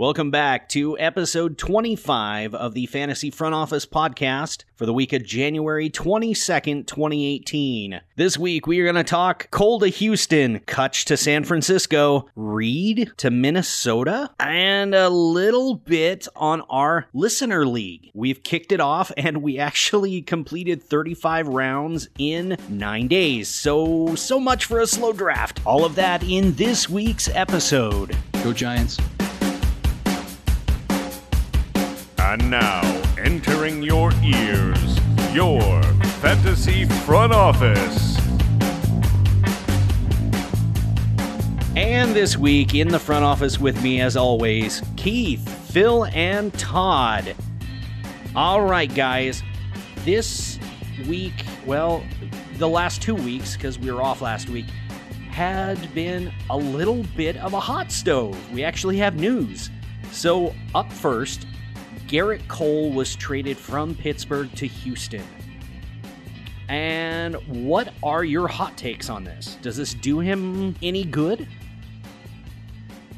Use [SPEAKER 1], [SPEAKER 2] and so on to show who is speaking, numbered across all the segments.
[SPEAKER 1] Welcome back to episode 25 of the Fantasy Front Office podcast for the week of January 22nd, 2018. This week we are going to talk Cole to Houston, Cutch to San Francisco, Reed to Minnesota, and a little bit on our listener league. We've kicked it off and we actually completed 35 rounds in 9 days. So so much for a slow draft. All of that in this week's episode.
[SPEAKER 2] Go Giants.
[SPEAKER 3] And now, entering your ears, your fantasy front office.
[SPEAKER 1] And this week in the front office with me, as always, Keith, Phil, and Todd. All right, guys. This week, well, the last two weeks, because we were off last week, had been a little bit of a hot stove. We actually have news. So, up first, Gerrit Cole was traded from Pittsburgh to Houston. And what are your hot takes on this? Does this do him any good?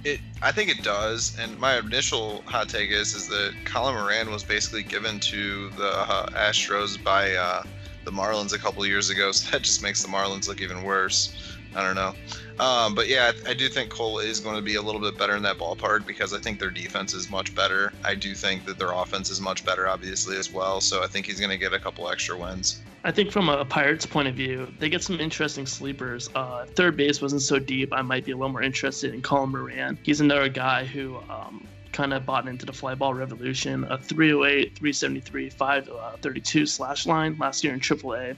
[SPEAKER 4] It, I think it does, and my initial hot take is is that Colin Moran was basically given to the uh, Astros by uh, the Marlins a couple years ago, so that just makes the Marlins look even worse. I don't know. Um, but yeah, I, I, do think Cole is going to be a little bit better in that ballpark because I think their defense is much better. I do think that their offense is much better, obviously, as well. So I think he's going to get a couple extra wins.
[SPEAKER 5] I think from a Pirates point of view, they get some interesting sleepers. Uh, third base wasn't so deep. I might be a little more interested in Colin Moran. He's another guy who um, kind of bought into the fly ball revolution. A 308, 373, 532 uh, slash line last year in AAA.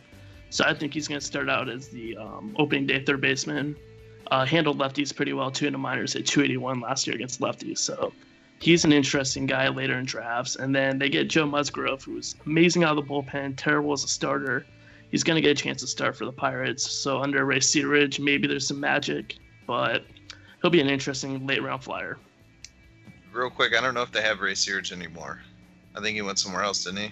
[SPEAKER 5] So I think he's going to start out as the um, opening day third baseman. Uh, handled lefties pretty well too in the minors at 281 last year against lefties. So he's an interesting guy later in drafts. And then they get Joe Musgrove, who's amazing out of the bullpen, terrible as a starter. He's going to get a chance to start for the Pirates. So under Ray Searage, maybe there's some magic, but he'll be an interesting late round flyer.
[SPEAKER 4] Real quick, I don't know if they have Ray Searage anymore. I think he went somewhere else, didn't he?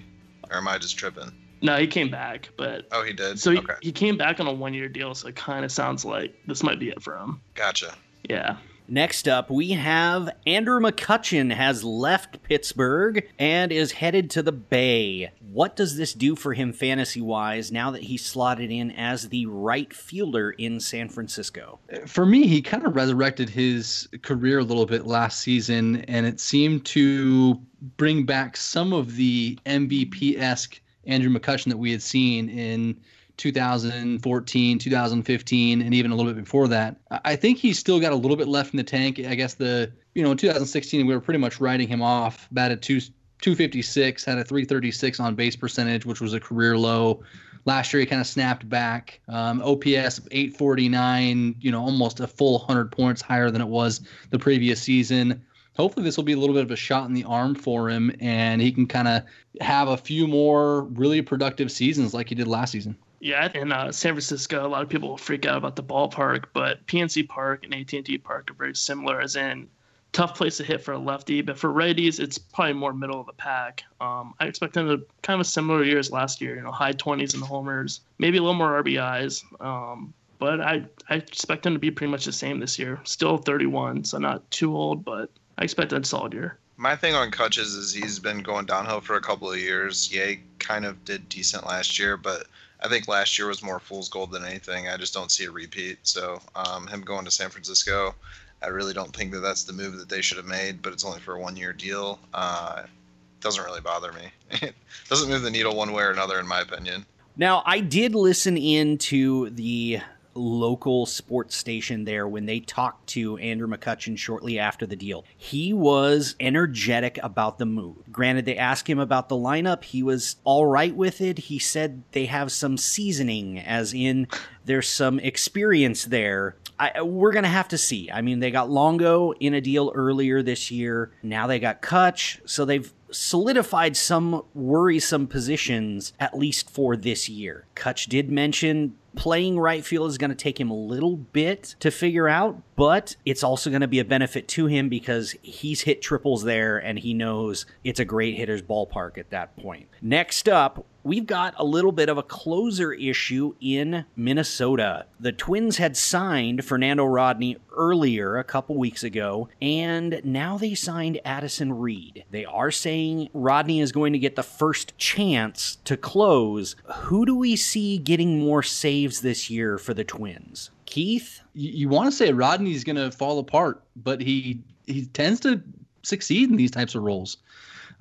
[SPEAKER 4] Or am I just tripping?
[SPEAKER 5] No, he came back, but
[SPEAKER 4] oh, he did.
[SPEAKER 5] So he, okay. he came back on a one-year deal, so it kind of sounds like this might be it for him.
[SPEAKER 4] Gotcha.
[SPEAKER 5] Yeah.
[SPEAKER 1] Next up, we have Andrew McCutchen has left Pittsburgh and is headed to the Bay. What does this do for him fantasy wise now that he's slotted in as the right fielder in San Francisco?
[SPEAKER 2] For me, he kind of resurrected his career a little bit last season, and it seemed to bring back some of the MVP esque Andrew McCutchen that we had seen in 2014, 2015, and even a little bit before that. I think he's still got a little bit left in the tank. I guess the you know in 2016 we were pretty much writing him off. Batted two 256, had a 336 on base percentage, which was a career low. Last year he kind of snapped back. Um, OPS 849, you know, almost a full 100 points higher than it was the previous season hopefully this will be a little bit of a shot in the arm for him and he can kind of have a few more really productive seasons like he did last season.
[SPEAKER 5] Yeah, in uh, San Francisco, a lot of people freak out about the ballpark, but PNC Park and AT&T Park are very similar, as in tough place to hit for a lefty, but for righties, it's probably more middle of the pack. Um, I expect them to kind of similar years last year, you know, high 20s in the homers, maybe a little more RBIs. Um, but I, I expect them to be pretty much the same this year. Still 31, so not too old, but I expect a solid year.
[SPEAKER 4] My thing on Kutches is he's been going downhill for a couple of years. Yeah, kind of did decent last year, but I think last year was more fool's gold than anything. I just don't see a repeat. So um, him going to San Francisco, I really don't think that that's the move that they should have made. But it's only for a one-year deal. Uh, doesn't really bother me. it doesn't move the needle one way or another, in my opinion.
[SPEAKER 1] Now, I did listen in to the local sports station there when they talked to Andrew McCutchen shortly after the deal. He was energetic about the move. Granted, they asked him about the lineup. He was all right with it. He said they have some seasoning, as in there's some experience there. I, we're going to have to see. I mean, they got Longo in a deal earlier this year. Now they got Cutch. So they've solidified some worrisome positions, at least for this year. Cutch did mention playing right field is going to take him a little bit to figure out, but it's also going to be a benefit to him because he's hit triples there and he knows it's a great hitter's ballpark at that point. Next up, we've got a little bit of a closer issue in Minnesota. The Twins had signed Fernando Rodney earlier, a couple weeks ago, and now they signed Addison Reed. They are saying Rodney is going to get the first chance to close. Who do we see getting more saves this year for the Twins? Keith?
[SPEAKER 2] You, want to say Rodney's going to fall apart, but he he tends to succeed in these types of roles.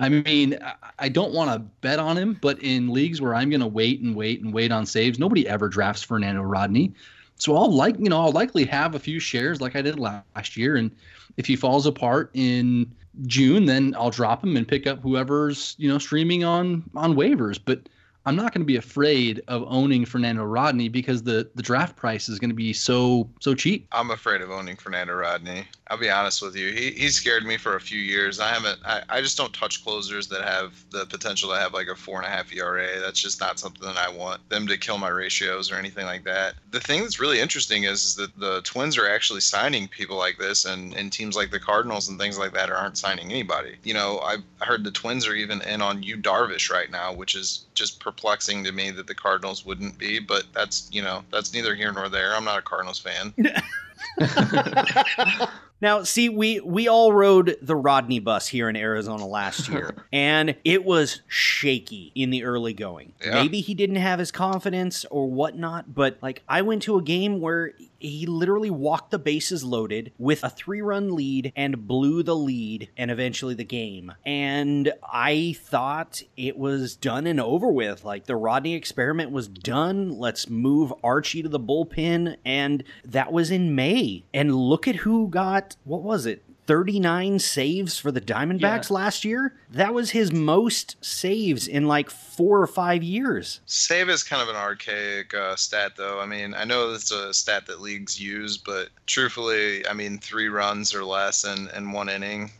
[SPEAKER 2] I mean, I don't want to bet on him, but in leagues where I'm going to wait and wait and wait on saves, nobody ever drafts Fernando Rodney. So I'll like, you know, I'll likely have a few shares like I did last year. And if he falls apart in June, then I'll drop him and pick up whoever's, you know, streaming on on waivers. But I'm not going to be afraid of owning Fernando Rodney because the the draft price is going to be so so cheap.
[SPEAKER 4] I'm afraid of owning Fernando Rodney. I'll be honest with you. He, he scared me for a few years. I haven't. I, I just don't touch closers that have the potential to have like a four and a half ERA. That's just not something that I want them to kill my ratios or anything like that. The thing that's really interesting is, is that the Twins are actually signing people like this, and, and teams like the Cardinals and things like that aren't signing anybody. You know, I've heard the Twins are even in on Yu Darvish right now, which is just perplexing to me that the Cardinals wouldn't be. But that's you know that's neither here nor there. I'm not a Cardinals fan.
[SPEAKER 1] Now, see, we we all rode the Rodney bus here in Arizona last year, and it was shaky in the early going.
[SPEAKER 4] Yeah.
[SPEAKER 1] Maybe he didn't have his confidence or whatnot, but like I went to a game where he literally walked the bases loaded with a three run lead and blew the lead and eventually the game. And I thought it was done and over with. Like the Rodney experiment was done. Let's move Archie to the bullpen. And that was in May. And look at who got, what was it? 39 saves for the Diamondbacks
[SPEAKER 5] Yeah.
[SPEAKER 1] last year. That was his most saves in like four or five years.
[SPEAKER 4] Save is kind of an archaic uh, stat, though. I mean, I know it's a stat that leagues use, but truthfully, I mean, three runs or less in, in one inning.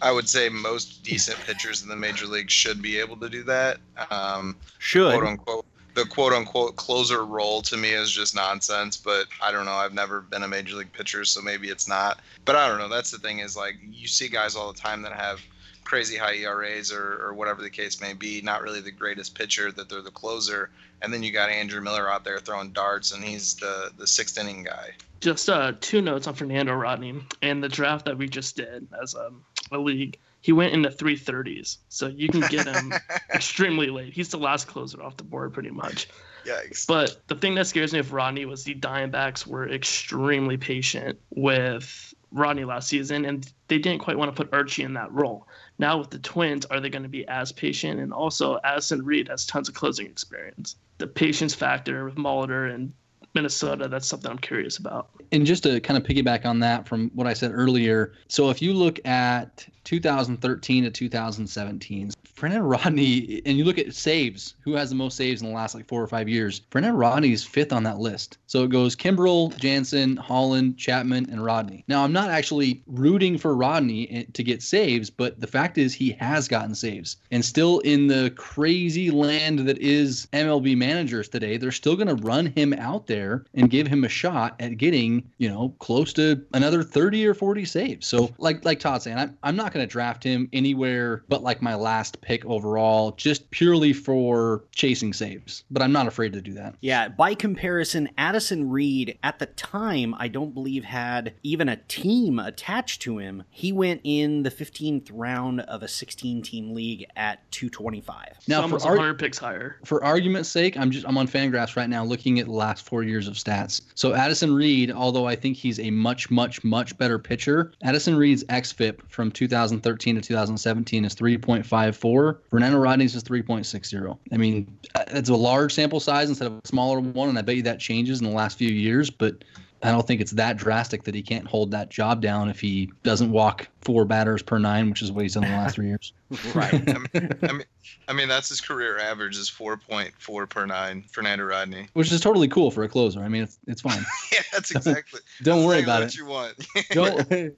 [SPEAKER 4] I would say most decent pitchers in the major leagues should be able to do that. Um,
[SPEAKER 1] Should.
[SPEAKER 4] quote unquote. The quote unquote closer role to me is just nonsense, but I don't know. I've never been a major league pitcher, so maybe it's not. But I don't know. That's the thing is like you see guys all the time that have crazy high ERAs or, or whatever the case may be, not really the greatest pitcher, that they're the closer. And then you got Andrew Miller out there throwing darts, and he's the, the sixth inning guy.
[SPEAKER 5] Just uh, two notes on Fernando Rodney and the draft that we just did as um, a league. He went in the 330s, so you can get him extremely late. He's the last closer off the board, pretty much.
[SPEAKER 4] Yikes.
[SPEAKER 5] But the thing that scares me with Rodney was the Diamondbacks were extremely patient with Rodney last season, and they didn't quite want to put Archie in that role. Now with the Twins, are they going to be as patient? And also, Addison Reed has tons of closing experience. The patience factor with Molitor and Minnesota, that's something I'm curious about.
[SPEAKER 2] And just to kind of piggyback on that from what I said earlier, so if you look at 2013 to 2017, Fernando Rodney, and you look at saves, who has the most saves in the last like four or five years? Fernando Rodney is fifth on that list. So it goes Kimbrel, Jansen, Holland, Chapman, and Rodney. Now, I'm not actually rooting for Rodney eh, to get saves, but the fact is he has gotten saves. And still in the crazy land that is MLB managers today, they're still going to run him out there and give him a shot at getting, you know, close to another 30 or 40 saves. So, like like Todd saying, I'm, I'm not going to draft him anywhere but like my last pick overall, just purely for chasing saves. But I'm not afraid to do that.
[SPEAKER 1] Yeah, by comparison, Addison Reed at the time, I don't believe had even a team attached to him. He went in the 15th round of a 16 team league at 225.
[SPEAKER 5] Now,
[SPEAKER 2] Now,
[SPEAKER 5] almost
[SPEAKER 2] for, ar-
[SPEAKER 5] picks higher.
[SPEAKER 2] for argument's sake, I'm just I'm on Fangraphs right now looking at the last four years of stats. So Addison Reed, although I think he's a much, much, much better pitcher, Addison Reed's xFIP from 2013 to 2017 is 3.54. Fernando Rodney's is 3.60. I mean, uh, it's a large sample size instead of a smaller one, and I bet you that changes in the last few years, but. I don't think it's that drastic that he can't hold that job down if he doesn't walk four batters per nine, which is what he's done in the last three years.
[SPEAKER 1] Right.
[SPEAKER 4] I mean, I mean, I mean, that's his career average is 4.4 per nine. Fernando Rodney.
[SPEAKER 2] Which is totally cool for a closer. I mean, it's it's fine.
[SPEAKER 4] Yeah, that's exactly.
[SPEAKER 2] Don't worry
[SPEAKER 4] exactly
[SPEAKER 2] about
[SPEAKER 4] what
[SPEAKER 2] it.
[SPEAKER 4] you want.
[SPEAKER 2] Don't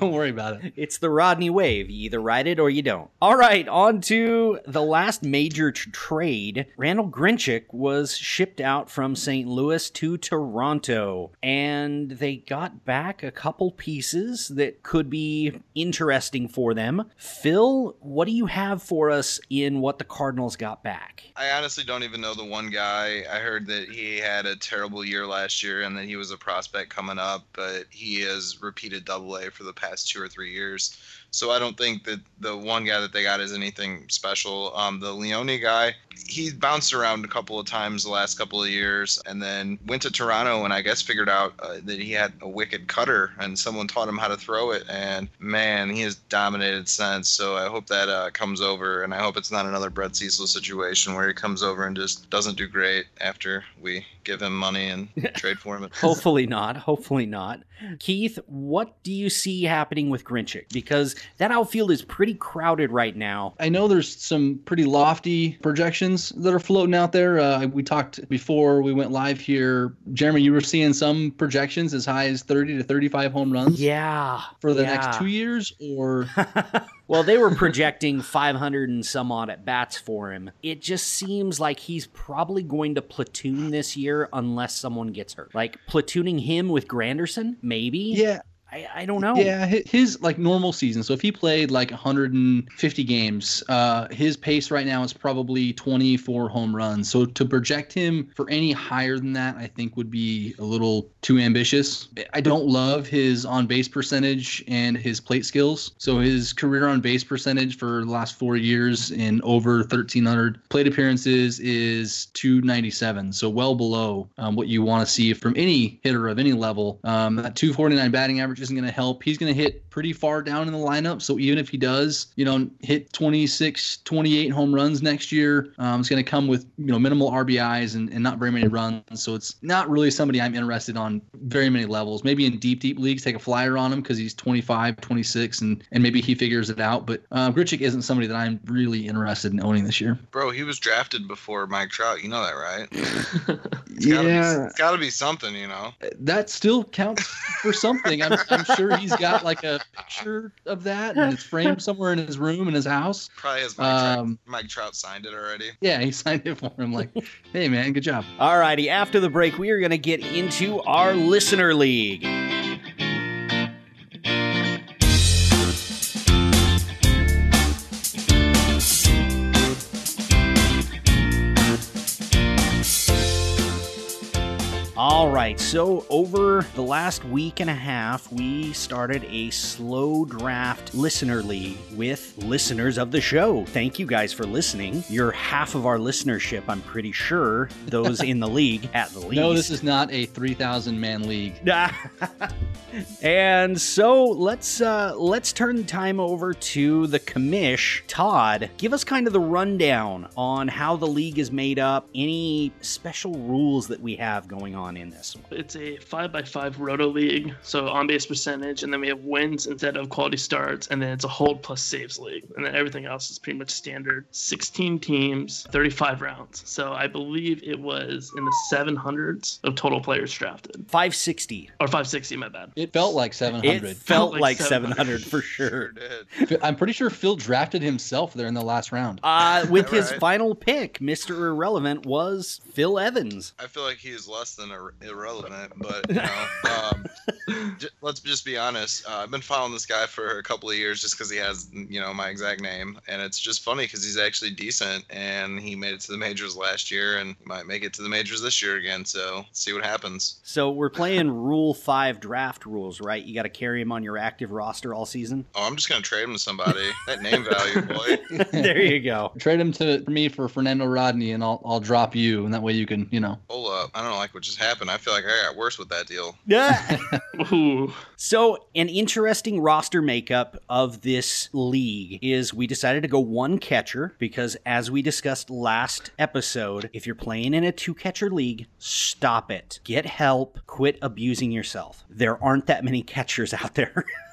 [SPEAKER 2] don't worry about it.
[SPEAKER 1] It's the Rodney wave. You either ride it or you don't. All right, on to the last major tr- trade. Randal Grichuk was shipped out from St. Louis to Toronto. And and they got back a couple pieces that could be interesting for them. Phil, what do you have for us in what the Cardinals got back?
[SPEAKER 4] I honestly don't even know the one guy. I heard that he had a terrible year last year and that he was a prospect coming up, but he has repeated double A for the past two or three years. So I don't think that the one guy that they got is anything special. Um, the Leone guy, he bounced around a couple of times the last couple of years, and then went to Toronto and I guess figured out uh, that he had a wicked cutter, and someone taught him how to throw it. And man, he has dominated since. So I hope that uh, comes over, and I hope it's not another Brett Cecil situation where he comes over and just doesn't do great after we give him money and trade for him.
[SPEAKER 1] Hopefully not. Hopefully not. Keith, what do you see happening with Grichuk? Because that outfield is pretty crowded right now.
[SPEAKER 2] I know there's some pretty lofty projections that are floating out there. Uh, we talked before we went live here. Jeremy, you were seeing some projections as high as 30 to 35 home runs
[SPEAKER 1] Yeah.
[SPEAKER 2] for the
[SPEAKER 1] yeah.
[SPEAKER 2] next two years, or
[SPEAKER 1] well, they were projecting 500 and some odd at bats for him. It just seems like he's probably going to platoon this year unless someone gets hurt. Like platooning him with Granderson, maybe.
[SPEAKER 2] yeah,
[SPEAKER 1] I, I don't know.
[SPEAKER 2] Yeah, his like normal season. So if he played like 150 games, uh, his pace right now is probably 24 home runs. So to project him for any higher than that, I think would be a little too ambitious. I don't love his on base percentage and his plate skills. So his career on base percentage for the last four years in over 1,300 plate appearances is 297. So well below um, what you want to see from any hitter of any level. Um, that 249 batting average isn't going to help. He's going to hit pretty far down in the lineup. So even if he does, you know, hit 26, 28 home runs next year, um, it's going to come with, you know, minimal RBIs and, and not very many runs. So it's not really somebody I'm interested on very many levels. Maybe in deep, deep leagues, take a flyer on him because he's 25, 26, and, and maybe he figures it out. But uh, Grichuk isn't somebody that I'm really interested in owning this year.
[SPEAKER 4] Bro, he was drafted before Mike Trout. You know that, right? It's gotta be, it's gotta be something, you know.
[SPEAKER 2] that still counts for something. I'm, I'm sure he's got like a picture of that and it's framed somewhere in his room in his house.
[SPEAKER 4] Probably has Mike, Trout,
[SPEAKER 2] Um,
[SPEAKER 4] Mike Trout signed it already.
[SPEAKER 2] Yeah, he signed it for him. Like, hey man, good job.
[SPEAKER 1] All righty, after the break, we are going to get into our listener league. All right, so over the last week and a half, we started a slow draft listener league with listeners of the show. Thank you guys for listening. You're half of our listenership, I'm pretty sure, those in the league at the least.
[SPEAKER 2] No, this is not a 3,000 man league.
[SPEAKER 1] and so let's uh, let's turn the time over to the commish. Todd, give us kind of the rundown on how the league is made up. Any special rules that we have going on in this?
[SPEAKER 5] It's a five by five roto league, so on base percentage, and then we have wins instead of quality starts, and then it's a hold plus saves league, and then everything else is pretty much standard. 16 teams, 35 rounds. So I believe it was in the 700s of total players drafted,
[SPEAKER 1] 560.
[SPEAKER 5] or 560, my bad.
[SPEAKER 2] It felt like 700.
[SPEAKER 1] It
[SPEAKER 2] 700.
[SPEAKER 1] felt
[SPEAKER 5] like
[SPEAKER 1] like
[SPEAKER 5] 700.
[SPEAKER 1] 700 for
[SPEAKER 4] Sure
[SPEAKER 1] sure.
[SPEAKER 2] I'm pretty sure Phil drafted himself there in the last round.
[SPEAKER 1] Uh, with his
[SPEAKER 4] Right.
[SPEAKER 1] final pick, Mr. Irrelevant was Phil Evans.
[SPEAKER 4] I feel like he is less than ir- irrelevant, but you know, um, j- let's just be honest. Uh, I've been following this guy for a couple of years just because he has, you know, my exact name, and it's just funny because he's actually decent, and he made it to the majors last year, and might make it to the majors this year again. So see what happens.
[SPEAKER 1] So we're playing Rule 5 draft rules, right? You got to carry him on your active roster all season.
[SPEAKER 4] Oh, I'm just gonna trade him to somebody. that name value, boy.
[SPEAKER 1] there you go.
[SPEAKER 2] Trade him to me for Fernando Rodney, and I'll I'll drop you, and that way you can, you know.
[SPEAKER 4] Hold up, I don't like what just happened. I feel like I got worse with that deal.
[SPEAKER 1] Yeah. So, an interesting roster makeup of this league is we decided to go one catcher because, as we discussed last episode, if you're playing in a two catcher league, stop it. Get help. Quit abusing yourself. There aren't that many catchers out there.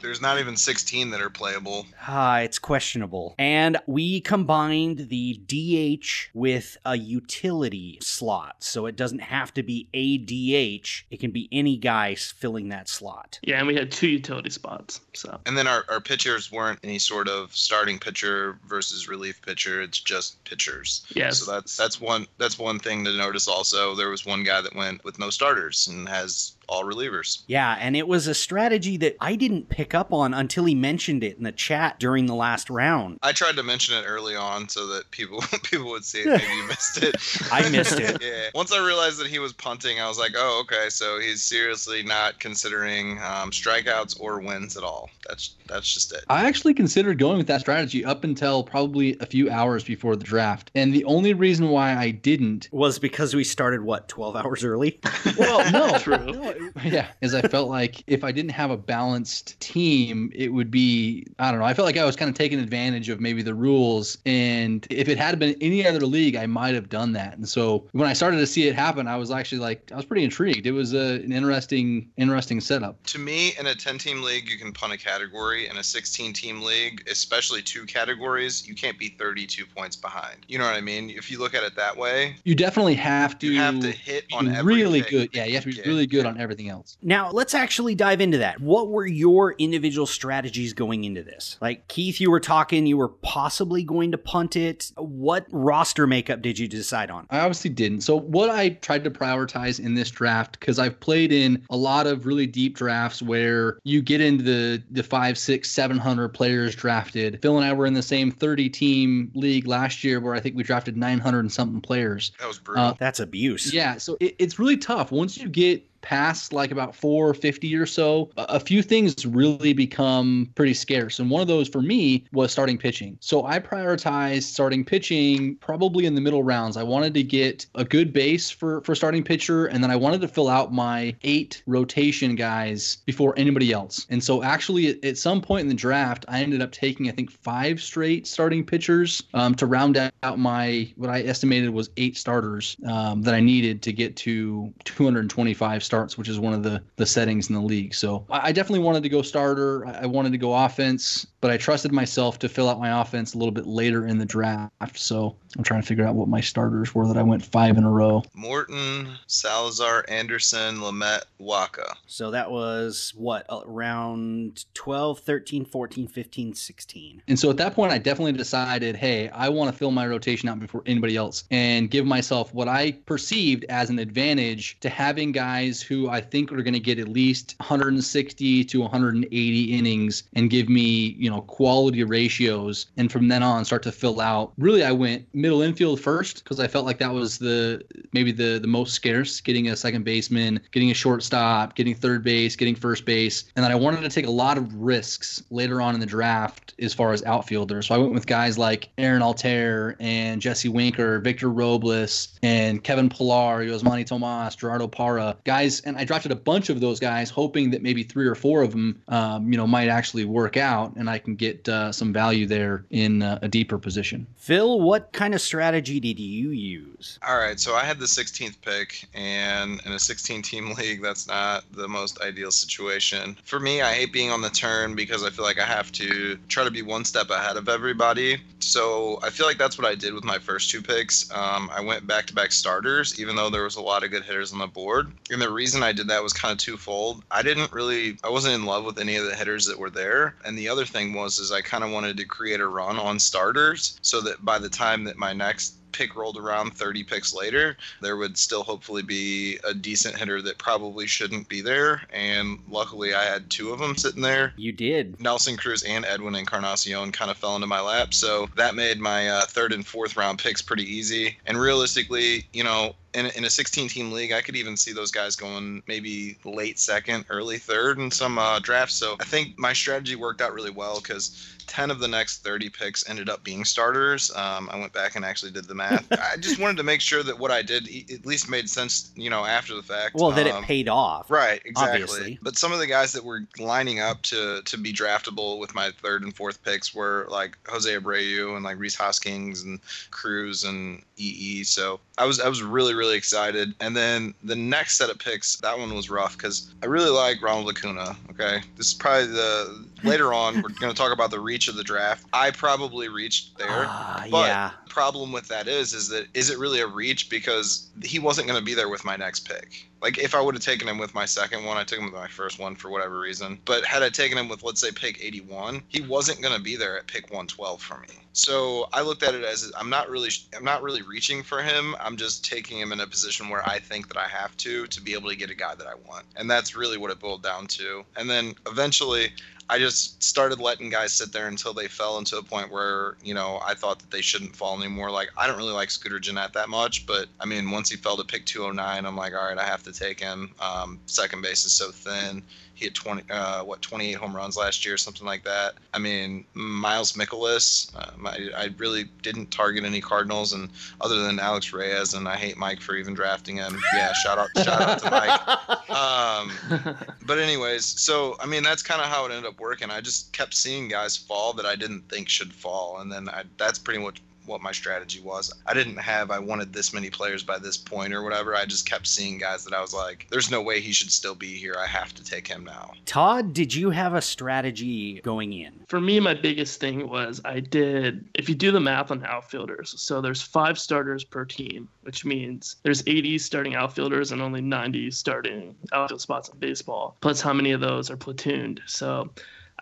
[SPEAKER 4] There's not even 16 that are playable.
[SPEAKER 1] Ah, it's questionable. And we combined the DH with a utility slot. So it doesn't have to be a DH, it can be any guy filling that slot.
[SPEAKER 5] Yeah, and we had two utility spots. So
[SPEAKER 4] And then our, our pitchers weren't any sort of starting pitcher versus relief pitcher. It's just pitchers.
[SPEAKER 5] Yes.
[SPEAKER 4] So that's that's one that's one thing to notice. Also, there was one guy that went with no starters and has all relievers.
[SPEAKER 1] Yeah, and it was a strategy that I didn't pick up on until he mentioned it in the chat during the last round.
[SPEAKER 4] I tried to mention it early on so that people people would see it. Maybe you missed it.
[SPEAKER 1] I missed it.
[SPEAKER 4] yeah. Once I realized that he was punting, I was like, oh, okay. So he's seriously not considering um, strikeouts or wins at all. That's that's just it.
[SPEAKER 2] I actually considered going with that strategy up until probably a few hours before the draft. And the only reason why I didn't
[SPEAKER 1] Was because we started, what, 12 hours early?
[SPEAKER 2] well, no,
[SPEAKER 5] True.
[SPEAKER 2] no, it- yeah, is I felt like if I didn't have a balanced team, it would be I don't know. I felt like I was kind of taking advantage of maybe the rules, and if it had been any other league, I might have done that. And so when I started to see it happen, I was actually like, I was pretty intrigued. It was a, an interesting, interesting setup.
[SPEAKER 4] To me, in a 10 team league, you can punt a category. In a 16 team league, especially two categories, you can't be 32 points behind. You know what I mean? If you look at it that way,
[SPEAKER 2] You definitely have to.
[SPEAKER 4] you have to hit on every
[SPEAKER 2] really
[SPEAKER 4] pick
[SPEAKER 2] good. Yeah, you have to be really good on everything else.
[SPEAKER 1] Now, let's actually dive into that. What were your individual strategies going into this? Like, Keith, you were talking, you were possibly going to punt it. What roster makeup did you decide on?
[SPEAKER 2] I obviously didn't. So what I tried to prioritize in this draft, because I've played in a lot of really deep drafts where you get into the the five, six, seven hundred players drafted. Phil and I were in the same thirty team league last year where I think we drafted nine hundred and something players.
[SPEAKER 4] That was brutal.
[SPEAKER 2] Uh,
[SPEAKER 1] That's abuse.
[SPEAKER 2] Yeah, so it, it's really tough once you get past like about 450 or so a, few things really become pretty scarce. And one of those for me was starting pitching. So i prioritized starting pitching probably in the middle rounds. I wanted to get a good base for for starting pitcher and then i wanted to fill out my eight rotation guys before anybody else. And so actually at, at some point in the draft i ended up taking i think five straight starting pitchers um, to round out my what i estimated was eight starters um, that i needed to get to 225 starts which is one of the the settings in the league so i, I definitely wanted to go starter I, I wanted to go offense but i trusted myself to fill out my offense a little bit later in the draft so i'm trying to figure out what my starters were that i went five in a row
[SPEAKER 4] Morton, Salazar, Anderson, Lamet, Wacha.
[SPEAKER 1] So that was what, uh, around 12, 13, 14, 15, 16.
[SPEAKER 2] And so at that point, I definitely decided, hey, I want to fill my rotation out before anybody else and give myself what I perceived as an advantage to having guys who I think are going to get at least 160 to 180 innings and give me, you know, quality ratios. And from then on, start to fill out. Really, I went middle infield first because I felt like that was the maybe the the most scarce, getting a second baseman, getting a shortstop, getting third base, getting first base, and then I wanted to take a lot of risks later on in the draft as far as outfielders. So I went with guys like Aaron Altherr and Jesse Winker, Victor Robles, and Kevin Pillar, Yasmany Tomas, Gerardo Parra, guys, and I drafted a bunch of those guys, hoping that maybe three or four of them, um, you know, might actually work out, and I can get uh, some value there in uh, a deeper position.
[SPEAKER 1] Phil, what kind of strategy did you use?
[SPEAKER 4] All right, so I had the 16th pick, and in a 16 team league, that's not the most ideal situation. For me, I hate being on the turn because I feel like I have to try to be one step ahead of everybody. So I feel like that's what I did with my first two picks. Um, I went back to back starters, even though there was a lot of good hitters on the board. And the reason I did that was kind of twofold. I didn't really, I wasn't in love with any of the hitters that were there. And the other thing was, is I kind of wanted to create a run on starters so that by the time that my next pick rolled around 30 picks later, there would still hopefully be a decent hitter that probably shouldn't be there. And luckily, I had two of them sitting there.
[SPEAKER 1] You did.
[SPEAKER 4] Nelson Cruz and Edwin Encarnacion kind of fell into my lap. So that made my uh, third and fourth round picks pretty easy. And realistically, you know, in a, in a 16 team league, I could even see those guys going maybe late second, early third in some uh, drafts. So I think my strategy worked out really well because 10 of the next 30 picks ended up being starters. Um, I went back and actually did the math. I just wanted to make sure that what I did e- at least made sense, you know, after the fact.
[SPEAKER 1] Well, that
[SPEAKER 4] Um,
[SPEAKER 1] it paid off.
[SPEAKER 4] Right, exactly.
[SPEAKER 1] Obviously.
[SPEAKER 4] But some of the guys that were lining up to to be draftable with my third and fourth picks were like Jose Abreu and like Rhys Hoskins and Cruz and EE. So I was I was really really excited. And then the next set of picks, that one was rough because I really like Ronald Acuna. Okay, this is probably the later on, we're going to talk about the reach of the draft. I probably reached there.
[SPEAKER 1] Ah,
[SPEAKER 4] but
[SPEAKER 1] yeah.
[SPEAKER 4] the problem with that is, is that is it really a reach because he wasn't going to be there with my next pick. Like if I would have taken him with my second one, I took him with my first one for whatever reason. But had I taken him with let's say pick 81, he wasn't going to be there at pick 112 for me. So I looked at it as I'm not really I'm not really reaching for him. I'm just taking him in a position where I think that I have to to be able to get a guy that I want. And that's really what it boiled down to. And then eventually I just started letting guys sit there until they fell into a point where, you know, I thought that they shouldn't fall anymore. Like, I don't really like Scooter Gennett that much, but I mean, once he fell to pick 209, I'm like, all right, I have to take him. Um, second base is so thin. He had 20, uh, what, 28 home runs last year, something like that. I mean, Miles Mikolas, um, I, I really didn't target any Cardinals, and other than Alex Reyes, and I hate Mike for even drafting him. Yeah, shout out, shout out to Mike. Um, but anyways, so I mean that's kind of how it ended up working. I just kept seeing guys fall that I didn't think should fall, and then I, that's pretty much what my strategy was. I didn't have I wanted this many players by this point or whatever. I just kept seeing guys that I was like, there's no way he should still be here. I have to take him now.
[SPEAKER 1] Todd, did you have a strategy going in?
[SPEAKER 5] For me, my biggest thing was I did, if you do the math on outfielders, so there's five starters per team, which means there's 80 starting outfielders and only 90 starting outfield spots in baseball, plus how many of those are platooned. So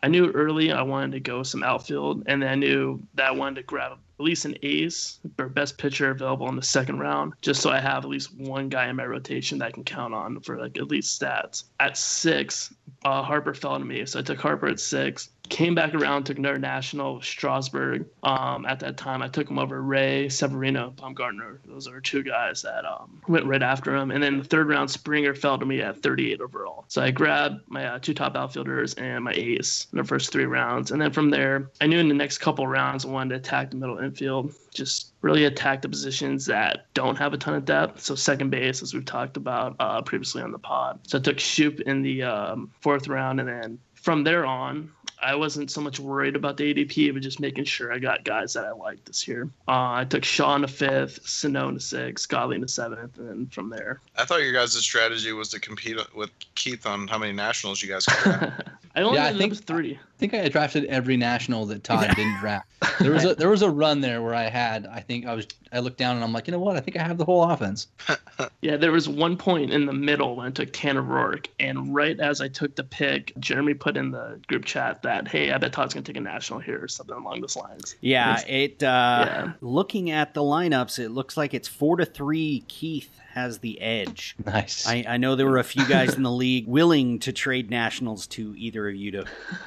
[SPEAKER 5] I knew early I wanted to go some outfield, and then I knew that I wanted to grab at least an ace or best pitcher available in the second round, just so I have at least one guy in my rotation that I can count on for like at least stats. At six, uh, Harper fell to me, so I took Harper at six. Came back around, took another national, Strasburg. Um, at that time, I took him over Ray, Severino, Bumgarner. Those are two guys that um, went right after him. And then the third round, Springer fell to me at 38 overall. So I grabbed my uh, two top outfielders and my ace in the first three rounds. And then from there, I knew in the next couple rounds I wanted to attack the middle infield, just really attack the positions that don't have a ton of depth. So second base, as we've talked about uh, previously on the pod. So I took Schoop in the um, fourth round, and then from there on, I wasn't so much worried about the ADP, but just making sure I got guys that I liked this year. Uh, I took Sean the fifth, in the sixth, Godley the seventh, and then from there.
[SPEAKER 4] I thought your guys' strategy was to compete with Keith on how many nationals you guys could.
[SPEAKER 5] I only
[SPEAKER 2] Yeah, I think-
[SPEAKER 5] up three.
[SPEAKER 2] I think I drafted every national that Todd didn't draft. There was a there was a run there where I had I think I was I looked down and I'm like, you know what? I think I have the whole offense.
[SPEAKER 5] Yeah, there was one point in the middle when I took Tanner Roark, and right as I took the pick, Jeremy put in the group chat that, "Hey, I bet Todd's gonna take a national here" or something along those lines.
[SPEAKER 1] Yeah,
[SPEAKER 5] It's-
[SPEAKER 1] it. Uh,
[SPEAKER 5] Yeah.
[SPEAKER 1] Looking at the lineups, it looks like it's four to three. Keith has the edge.
[SPEAKER 2] Nice.
[SPEAKER 1] I, I know there were a few guys in the league willing to trade nationals to either of you to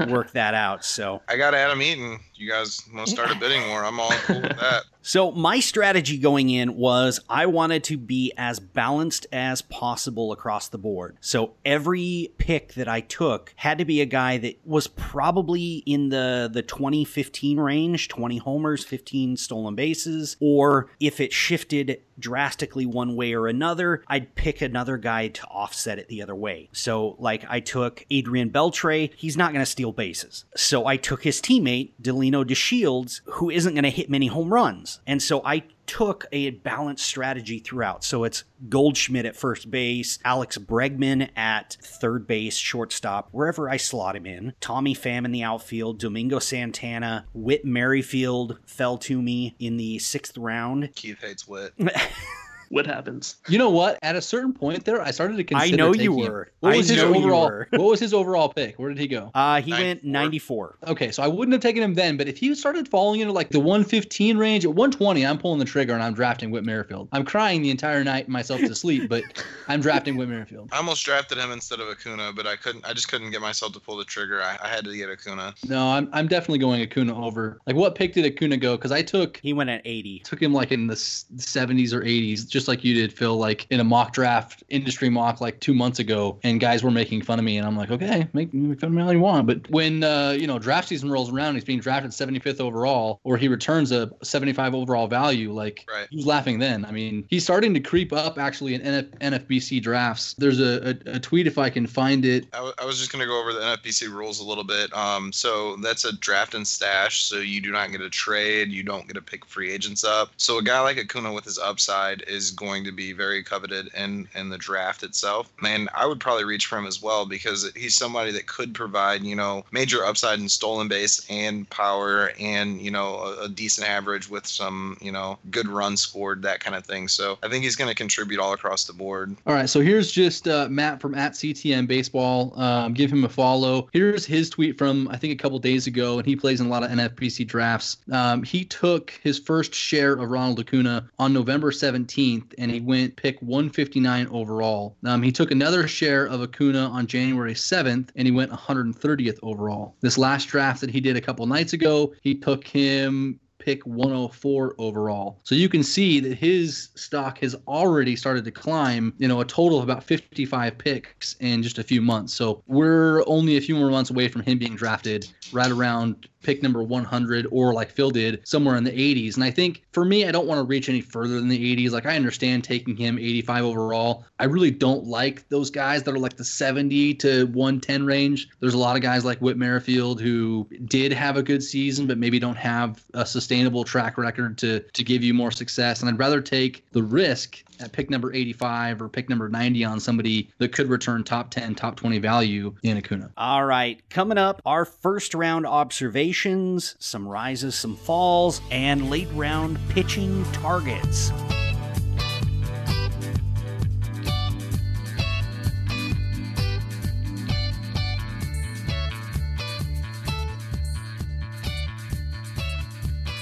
[SPEAKER 1] work that out. So,
[SPEAKER 4] I got Adam Eaton. You guys want to start a bidding war? I'm all cool with that.
[SPEAKER 1] so my strategy going in was I wanted to be as balanced as possible across the board. So every pick that I took had to be a guy that was probably in the the 2015 range, 20 homers, 15 stolen bases, or if it shifted drastically one way or another, I'd pick another guy to offset it the other way. So, like, I took Adrian Beltre, he's not going to steal bases. So, I took his teammate, Delino DeShields, who isn't going to hit many home runs. And so, I took a balanced strategy throughout. So it's Goldschmidt at first base, Alex Bregman at third base, shortstop, wherever I slot him in, Tommy Pham in the outfield, Domingo Santana, Whit Merrifield fell to me in the sixth round.
[SPEAKER 4] Keith hates Whit.
[SPEAKER 5] What happens?
[SPEAKER 2] You know what? At a certain point there, I started to consider.
[SPEAKER 1] I know you
[SPEAKER 2] taking him.
[SPEAKER 1] were.
[SPEAKER 2] What
[SPEAKER 1] I
[SPEAKER 2] was his
[SPEAKER 1] know you
[SPEAKER 2] overall?
[SPEAKER 1] were.
[SPEAKER 2] what was his overall pick? Where did he go?
[SPEAKER 1] Uh, he went
[SPEAKER 4] 94.
[SPEAKER 1] 94.
[SPEAKER 2] Okay, so I wouldn't have taken him then, but if he started falling into like the 115 range at 120, I'm pulling the trigger and I'm drafting Whit Merrifield. I'm crying the entire night myself to sleep, but I'm drafting Whit Merrifield.
[SPEAKER 4] I almost drafted him instead of Acuna, but I couldn't. I just couldn't get myself to pull the trigger. I, I had to get Acuna.
[SPEAKER 2] No, I'm I'm definitely going Acuna over. Like, what pick did Acuna go? Because I took
[SPEAKER 1] He went at 80.
[SPEAKER 2] took him like in the 70s or 80s, just like you did, Phil. Like in a mock draft, industry mock, like two months ago, and guys were making fun of me, and I'm like, okay, make, make fun of me all you want. But when uh, you know draft season rolls around, he's being drafted 75th overall, or he returns a 75 overall value. Like,
[SPEAKER 4] Right.
[SPEAKER 2] who's laughing then? I mean, he's starting to creep up actually in NF- NFBC drafts. There's a, a, a tweet if I can find it.
[SPEAKER 4] I, w- I was just going to go over the NFBC rules a little bit. Um, so that's a draft and stash. So you do not get a trade. You don't get to pick free agents up. So a guy like Acuna with his upside is going to be very coveted in in the draft itself. And I would probably reach for him as well because he's somebody that could provide you know major upside in stolen base and power and you know a, a decent average with some you know good run scored that kind of thing. So I think he's going to contribute all across the board.
[SPEAKER 2] All right, so here's just uh, Matt from at CTM Baseball. Um, give him a follow. Here's his tweet from I think a couple days ago, and he plays in a lot of NFBC drafts. Um, he took his first share of Ronald Acuna on November 17th, and he went pick 159 overall. Um, he took another share of Acuna on January 7th, and he went 130th overall. This last draft that he did a couple nights ago, he took him pick 104 overall. So you can see that his stock has already started to climb, you know, a total of about 55 picks in just a few months. So we're only a few more months away from him being drafted right around pick number 100 or like Phil did somewhere in the 80s. And I think for me, I don't want to reach any further than the 80s. Like I understand taking him 85 overall. I really don't like those guys that are like the 70 to 110 range. There's a lot of guys like Whit Merrifield who did have a good season, but maybe don't have a sustainable track record to to give you more success. And I'd rather take the risk at pick number 85 or pick number 90 on somebody that could return top 10, top 20 value in Acuna.
[SPEAKER 1] All right, coming up, our first round observations, some rises, some falls, and late round pitching targets.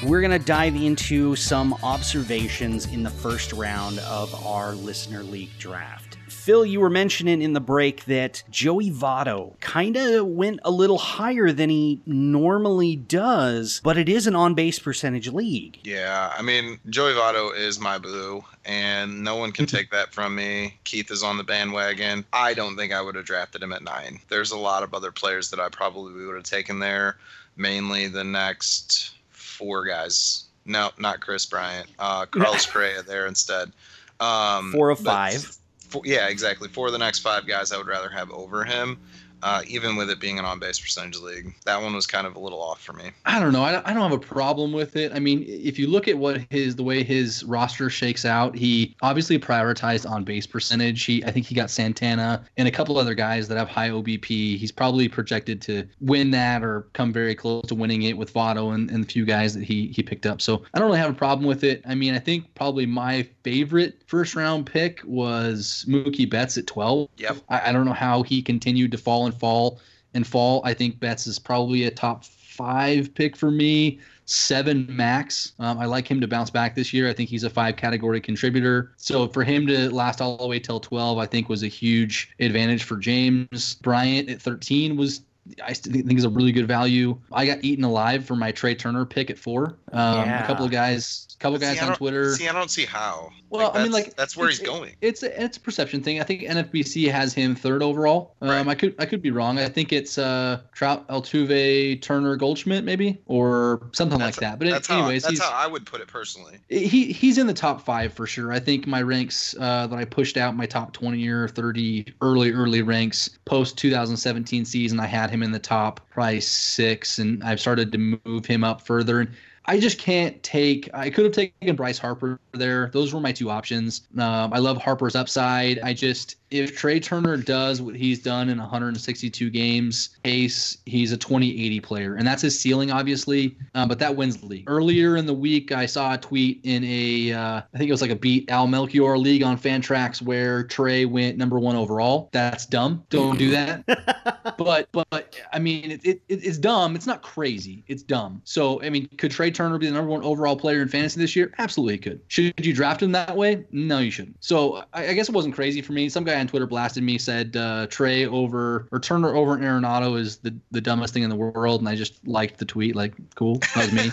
[SPEAKER 1] We're going to dive into some observations in the first round of our Listener League draft. Phil, you were mentioning in the break that Joey Votto kind of went a little higher than he normally does, but it is an on base percentage league.
[SPEAKER 4] Yeah, I mean, Joey Votto is my boo, and no one can take that from me. Keith is on the bandwagon. I don't think I would have drafted him at nine. There's a lot of other players that I probably would have taken there, mainly the next four guys. No, not Kris Bryant. Uh, Carlos Correa there instead. Um,
[SPEAKER 1] Four of five.
[SPEAKER 4] Four, yeah, exactly. Four of the next five guys I would rather have over him. Uh, even with it being an on-base percentage league, that one was kind of a little off for me.
[SPEAKER 2] I don't know. I don't, I don't have a problem with it. I mean, if you look at what his the way his roster shakes out, he obviously prioritized on base percentage. He I think he got Santana and a couple other guys that have high OBP. He's probably projected to win that or come very close to winning it with Votto and, and the few guys that he he picked up. So I don't really have a problem with it. I mean, I think probably my favorite first round pick was Mookie Betts at 12.
[SPEAKER 4] Yep.
[SPEAKER 2] I, I don't know how he continued to fall and fall and fall. I think Betts is probably a top five pick for me. Seven max. Um, I like him to bounce back this year. I think he's a five category contributor. So for him to last all the way till 12, I think was a huge advantage for James. Bryant at 13 was I think is a really good value. I got eaten alive for my Trea Turner pick at four. Um,
[SPEAKER 1] Yeah.
[SPEAKER 2] A couple of guys, a couple guys
[SPEAKER 4] See,
[SPEAKER 2] on Twitter.
[SPEAKER 4] See, I don't see how.
[SPEAKER 2] Well, I mean, like,
[SPEAKER 4] that's where he's going.
[SPEAKER 2] It's a, it's a perception thing. I think NFBC has him third overall. Um,
[SPEAKER 4] Right.
[SPEAKER 2] I could I could be wrong. I think it's uh, Trout, Altuve, Turner, Goldschmidt, maybe or something like
[SPEAKER 4] That's-
[SPEAKER 2] that. But
[SPEAKER 4] That's
[SPEAKER 2] anyways,
[SPEAKER 4] how
[SPEAKER 2] he's
[SPEAKER 4] that's how I would put it personally.
[SPEAKER 2] he he's in the top five for sure. I think my ranks uh, that I pushed out my top twenty or thirty early early ranks post 2017 season. I had him in the top probably six, and I've started to move him up further. And I just can't take. I could have taken Bryce Harper there. Those were my two options. Um, I love Harper's upside. I just if Trea Turner does what he's done in 162 games, Ace, he's a 2080 player, and that's his ceiling, obviously. Um, but that wins the league. Earlier in the week, I saw a tweet in a, uh, I think it was like a beat Al Melchior league on Fantrax where Trea went number one overall. That's dumb. Don't do that. but but I mean, it, it, it's dumb. It's not crazy. It's dumb. So I mean, could Trea Turner be the number one overall player in fantasy this year? Absolutely, he could. Should you draft him that way? No, you shouldn't. So I, I guess it wasn't crazy for me. Some guy on Twitter blasted me, said uh, Trea over or Turner over an Arenado is the, the dumbest thing in the world, and I just liked the tweet. Like, cool, that was me.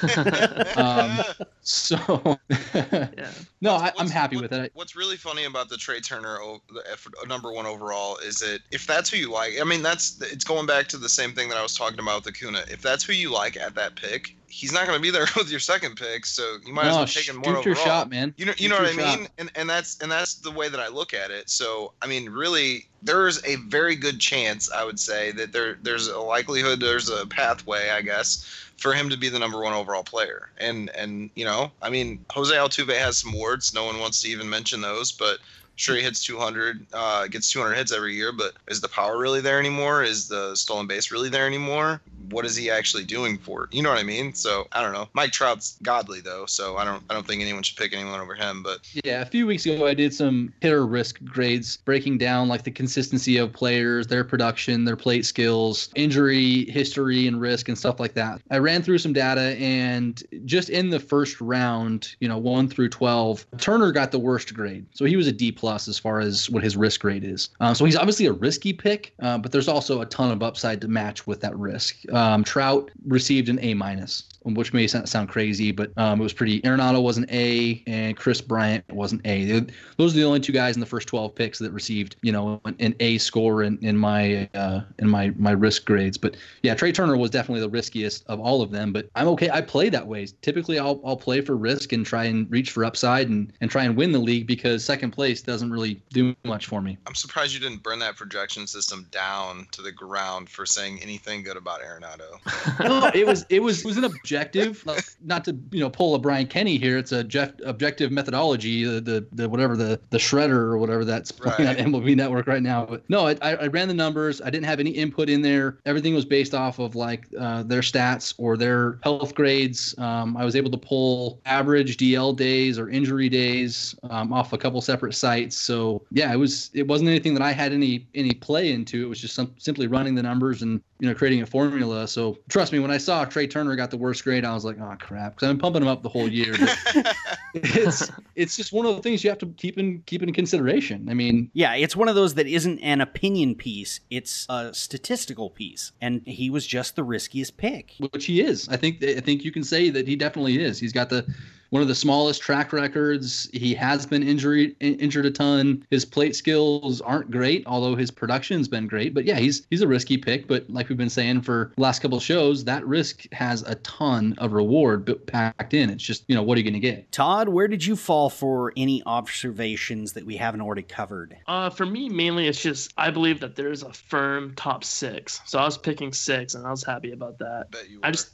[SPEAKER 2] um, so
[SPEAKER 5] Yeah.
[SPEAKER 2] No, I, I'm happy
[SPEAKER 4] what-
[SPEAKER 2] with it.
[SPEAKER 4] What's really funny about the Trea Turner o- the F- number one overall is that if that's who you like, I mean, that's it's going back to the same thing that I was talking about with Acuna. If that's who you like at that pick, he's not going to be there with your second pick, so you might as
[SPEAKER 2] no,
[SPEAKER 4] well take him more
[SPEAKER 2] your
[SPEAKER 4] overall.
[SPEAKER 2] shot, man.
[SPEAKER 4] You know, you
[SPEAKER 2] Shoot
[SPEAKER 4] know what I
[SPEAKER 2] your shot.
[SPEAKER 4] mean, and and that's and that's the way that I look at it. So I mean, really, there's a very good chance I would say that there there's a likelihood there's a pathway, I guess, for him to be the number one overall player. And and you know, I mean, Jose Altuve has some warts. No one wants to even mention those, but Sure, he hits 200, uh, gets 200 hits every year, but is the power really there anymore? Is the stolen base really there anymore? What is he actually doing for? You know what I mean? So I don't know. Mike Trout's godly though, so I don't I don't think anyone should pick anyone over him. But
[SPEAKER 2] yeah, a few weeks ago I did some hitter risk grades, breaking down like the consistency of players, their production, their plate skills, injury history, and risk and stuff like that. I ran through some data, and just in the first round, you know, one through 12, Turner got the worst grade, so he was a D plus as far as what his risk rate is. Um, so he's obviously a risky pick, uh, but there's also a ton of upside to match with that risk. Um, Trout received an A minus which may sound crazy, but um, it was pretty. Arenado was an A, and Kris Bryant was an A. Those are the only two guys in the first 12 picks that received, you know, an, an A score in, in my uh, in my my risk grades. But yeah, Trea Turner was definitely the riskiest of all of them. But I'm okay. I play that way. Typically, I'll I'll play for risk and try and reach for upside and and try and win the league because second place doesn't really do much for me.
[SPEAKER 4] I'm surprised you didn't burn that projection system down to the ground for saying anything good about Arenado.
[SPEAKER 2] no, it was it was it was an objective objective. Like, not to you know pull a Brian Kenny here. It's a Jeff, objective methodology. The, the, the whatever the the shredder or whatever that's playing right. on MLB Network right now. But no, I, I ran the numbers. I didn't have any input in there. Everything was based off of like uh, their stats or their health grades. Um, I was able to pull average DL days or injury days um, off a couple separate sites. So yeah, it was it wasn't anything that I had any any play into. It was just some, simply running the numbers and you know creating a formula. So trust me, when I saw Trea Turner got the worst grade, I was like, oh crap, because I've been pumping him up the whole year. it's it's just one of the things you have to keep in keep in consideration. I mean,
[SPEAKER 1] yeah, it's one of those that isn't an opinion piece; it's a statistical piece, and he was just the riskiest pick,
[SPEAKER 2] which he is. I think I think you can say that he definitely is. He's got the one of the smallest track records. He has been injured injured a ton. His plate skills aren't great, although his production's been great. But yeah, he's he's a risky pick. But like we've been saying for the last couple of shows, that risk has a ton of reward packed in. It's just you know what are you going to get?
[SPEAKER 1] Todd, where did you fall for any observations that we haven't already covered?
[SPEAKER 5] Uh, for me, mainly it's just I believe that there's a firm top six. So I was picking six, and I was happy about that.
[SPEAKER 4] Bet you
[SPEAKER 5] were. I just,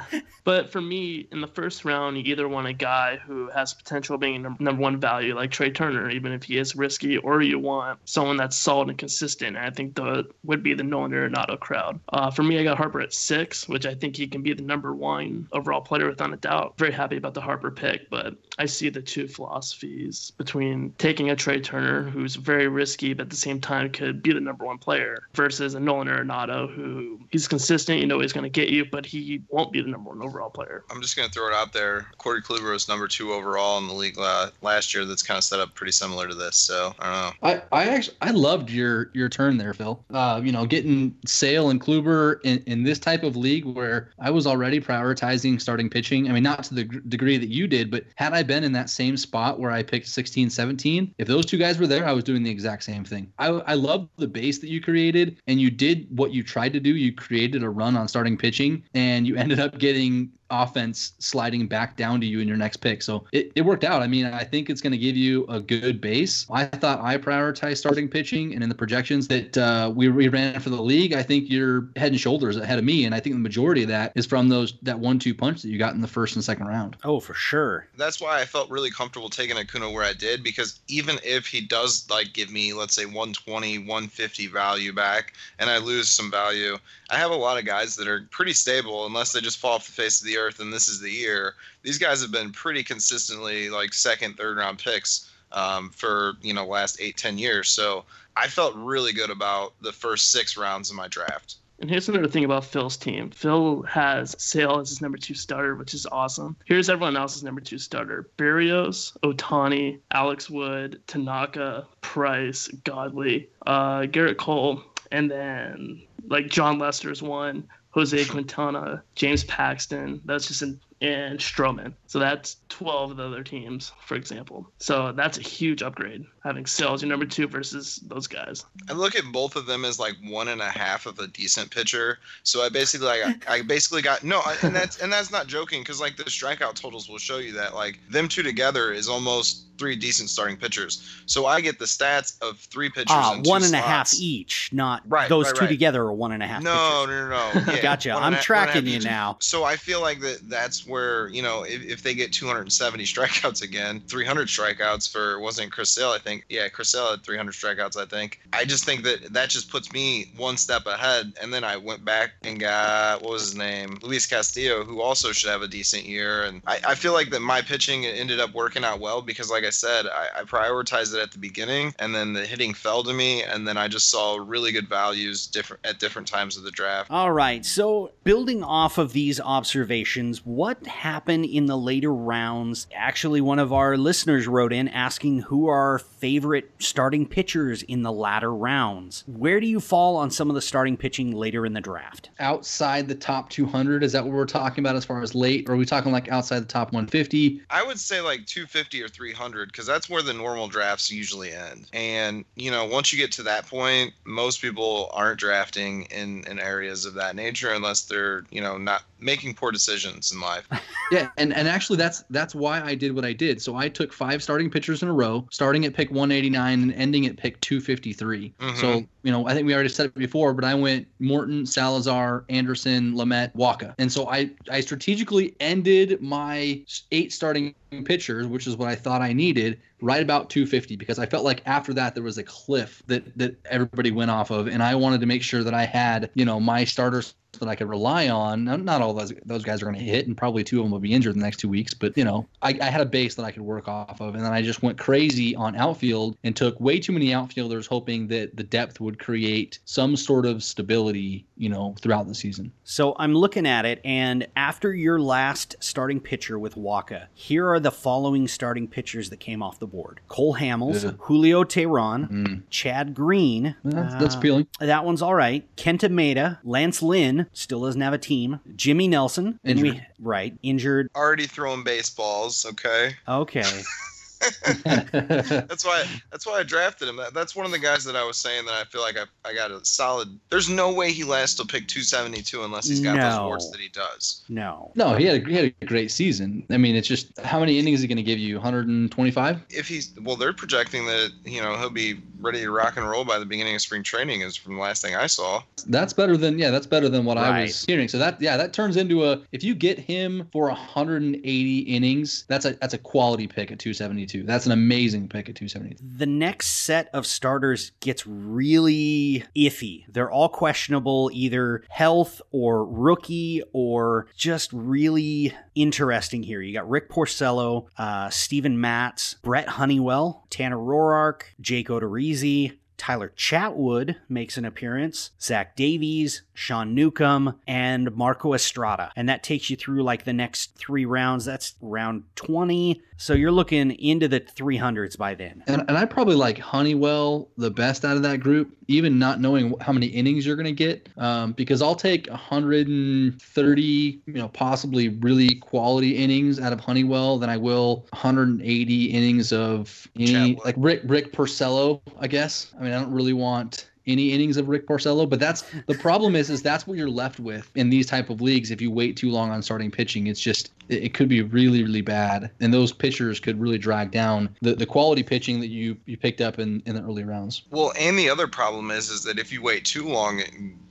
[SPEAKER 5] but for me, in the first round, you either want to guy who has potential being number, one value, like Trea Turner, even if he is risky, or you want someone that's solid and consistent. And I think the would be the Nolan Arenado crowd. Uh, for me, I got Harper at six, which I think he can be the number one overall player without a doubt. Very happy about the Harper pick, but I see the two philosophies between taking a Trea Turner, who's very risky, but at the same time could be the number one player, versus a Nolan Arenado, who he's consistent, you know he's going to get you, but he won't be the number one overall player.
[SPEAKER 4] I'm just going to throw it out there. Corey Kluber was number two overall in the league la- last year. That's kind of set up pretty similar to this. So I don't know.
[SPEAKER 2] I, I actually I loved your your turn there, Phil. Uh, you know, getting Sale and Kluber in, in this type of league where I was already prioritizing starting pitching. I mean, not to the g- degree that you did, but had I been in that same spot where I picked 16, 17, if those two guys were there, I was doing the exact same thing. I I love the base that you created, and you did what you tried to do. You created a run on starting pitching, and you ended up getting offense sliding back down to you in your next pick. So it, it worked out. I mean, I think it's going to give you a good base. I thought I prioritized starting pitching, and in the projections that uh, we, we ran for the league, I think you're head and shoulders ahead of me. And I think the majority of that is from those that one two punch that you got in the first and second round.
[SPEAKER 1] Oh, for sure.
[SPEAKER 4] That's why I felt really comfortable taking Acuna where I did because even if he does like give me, let's say 120, 150 value back, and I lose some value, I have a lot of guys that are pretty stable unless they just fall off the face of the earth and this is the year. These guys have been pretty consistently like second, third round picks um, for you know last eight, ten years. So I felt really good about the first six rounds of my draft.
[SPEAKER 5] And here's another thing about Phil's team. Phil has Sale as his number two starter, which is awesome. Here's everyone else's number two starter: Berrios, Ohtani, Alex Wood, Tanaka, Price, Godley, uh, Gerrit Cole, and then like Jon Lester's one, Jose Quintana, James Paxton. That's just an and Stroman. So that's 12 of the other teams, for example. So that's a huge upgrade having Sale as your number two versus those guys.
[SPEAKER 4] I look at both of them as like one and a half of a decent pitcher. So I basically like I basically got no, and that's and that's not joking because like the strikeout totals will show you that like them two together is almost three decent starting pitchers. So I get the stats of three pitchers.
[SPEAKER 1] Ah,
[SPEAKER 4] and two
[SPEAKER 1] one and a half
[SPEAKER 4] slots.
[SPEAKER 1] each, not
[SPEAKER 4] Right,
[SPEAKER 1] those
[SPEAKER 4] right,
[SPEAKER 1] two
[SPEAKER 4] right.
[SPEAKER 1] together are one and a half.
[SPEAKER 4] No,
[SPEAKER 1] pitchers.
[SPEAKER 4] no, no, no. Yeah,
[SPEAKER 1] Gotcha. I'm
[SPEAKER 4] a- one and a
[SPEAKER 1] tracking you now.
[SPEAKER 4] So I feel like that that's where you know if, if they get 270 strikeouts again, 300 strikeouts for wasn't Chris Sale, I think. Yeah, Chris Sale had 300 strikeouts, I think. I just think that that just puts me one step ahead. And then I went back and got what was his name, Luis Castillo, who also should have a decent year. And I, I feel like that my pitching ended up working out well because, like I said, I, I prioritized it at the beginning, and then the hitting fell to me, and then I just saw really good values different at different times of the draft.
[SPEAKER 1] All right. So, building off of these observations, what happened in the later rounds? Actually, one of our listeners wrote in asking who are our favorite starting pitchers in the latter rounds. Where do you fall on some of the starting pitching later in the draft?
[SPEAKER 2] Outside the top 200, is that what we're talking about as far as late? Or are we talking like outside the top 150?
[SPEAKER 4] I would say like 250 or 300 because that's where the normal drafts usually end. And you know, once you get to that point, most people aren't drafting in in areas of that nature unless they're you know not making poor decisions in life.
[SPEAKER 2] Yeah, and, and actually that's that's why I did what I did. So I took five starting pitchers in a row, starting at pick 189 and ending at pick 253.
[SPEAKER 4] Mhm.
[SPEAKER 2] So you know I think we already said it before, but I went Morton, Salazar, Anderson, Lamet, Wacha, and so I I strategically ended my eight starting pitchers, which is what I thought I needed, right about 250 because I felt like after that there was a cliff that that everybody went off of, and I wanted to make sure that I had you know my starters that I could rely on. Not all those those guys are going to hit, and probably two of them will be injured in the next two weeks. But you know, I, I had a base that I could work off of, and then I just went crazy on outfield and took way too many outfielders, hoping that the depth would create some sort of stability, you know, throughout the season.
[SPEAKER 1] So I'm looking at it, and after your last starting pitcher with Wacha, here are the following starting pitchers that came off the board: Cole Hamels,
[SPEAKER 2] Yeah.
[SPEAKER 1] Julio Teheran,
[SPEAKER 2] Mm.
[SPEAKER 1] Chad Green.
[SPEAKER 2] That's, that's
[SPEAKER 1] uh,
[SPEAKER 2] appealing.
[SPEAKER 1] That one's all right. Kenta Maeda, Lance Lynn still doesn't have a team. Jimmy Nelson, and we right injured.
[SPEAKER 4] Already throwing baseballs, okay.
[SPEAKER 1] Okay,
[SPEAKER 4] That's why that's why I drafted him. That, that's one of the guys that I was saying that I feel like I, I got a solid. There's no way he lasts till pick 272 unless he's got those
[SPEAKER 1] No.
[SPEAKER 4] warts that he does.
[SPEAKER 1] no.
[SPEAKER 2] no, he had a, he had a great season. I mean, it's just how many innings is he going to give you? 125.
[SPEAKER 4] If he's well, they're projecting that you know he'll be ready to rock and roll by the beginning of spring training. Is from the last thing I saw.
[SPEAKER 2] That's better than yeah, that's better than what I was hearing. So that yeah, that turns into a if you get him for 180 innings, that's a that's a quality pick at 272. That's an amazing pick at 272.
[SPEAKER 1] The next set of starters gets really iffy. They're all questionable, either health or rookie or just really interesting here. You got Rick Porcello, uh, Steven Matz, Brent Honeywell, Tanner Roark, Jake Odorizzi, Tyler Chatwood makes an appearance, Zach Davies, Sean Newcomb, and Marco Estrada. And that takes you through like the next three rounds. That's round 20. So you're looking into the 300s by then.
[SPEAKER 2] And, and I probably like Honeywell the best out of that group, even not knowing how many innings you're going to get, um, because I'll take 130, you know, possibly really quality innings out of Honeywell than I will 180 innings of any
[SPEAKER 4] Chatwood.
[SPEAKER 2] like Rick Rick Porcello, I guess. I mean, I don't really want any innings of Rick Porcello, but that's the problem is is that's what you're left with in these type of leagues if you wait too long on starting pitching. It's just it, it could be really really bad, and those pitchers could really drag down the, the quality pitching that you you picked up in in the early rounds.
[SPEAKER 4] Well, and the other problem is is that if you wait too long,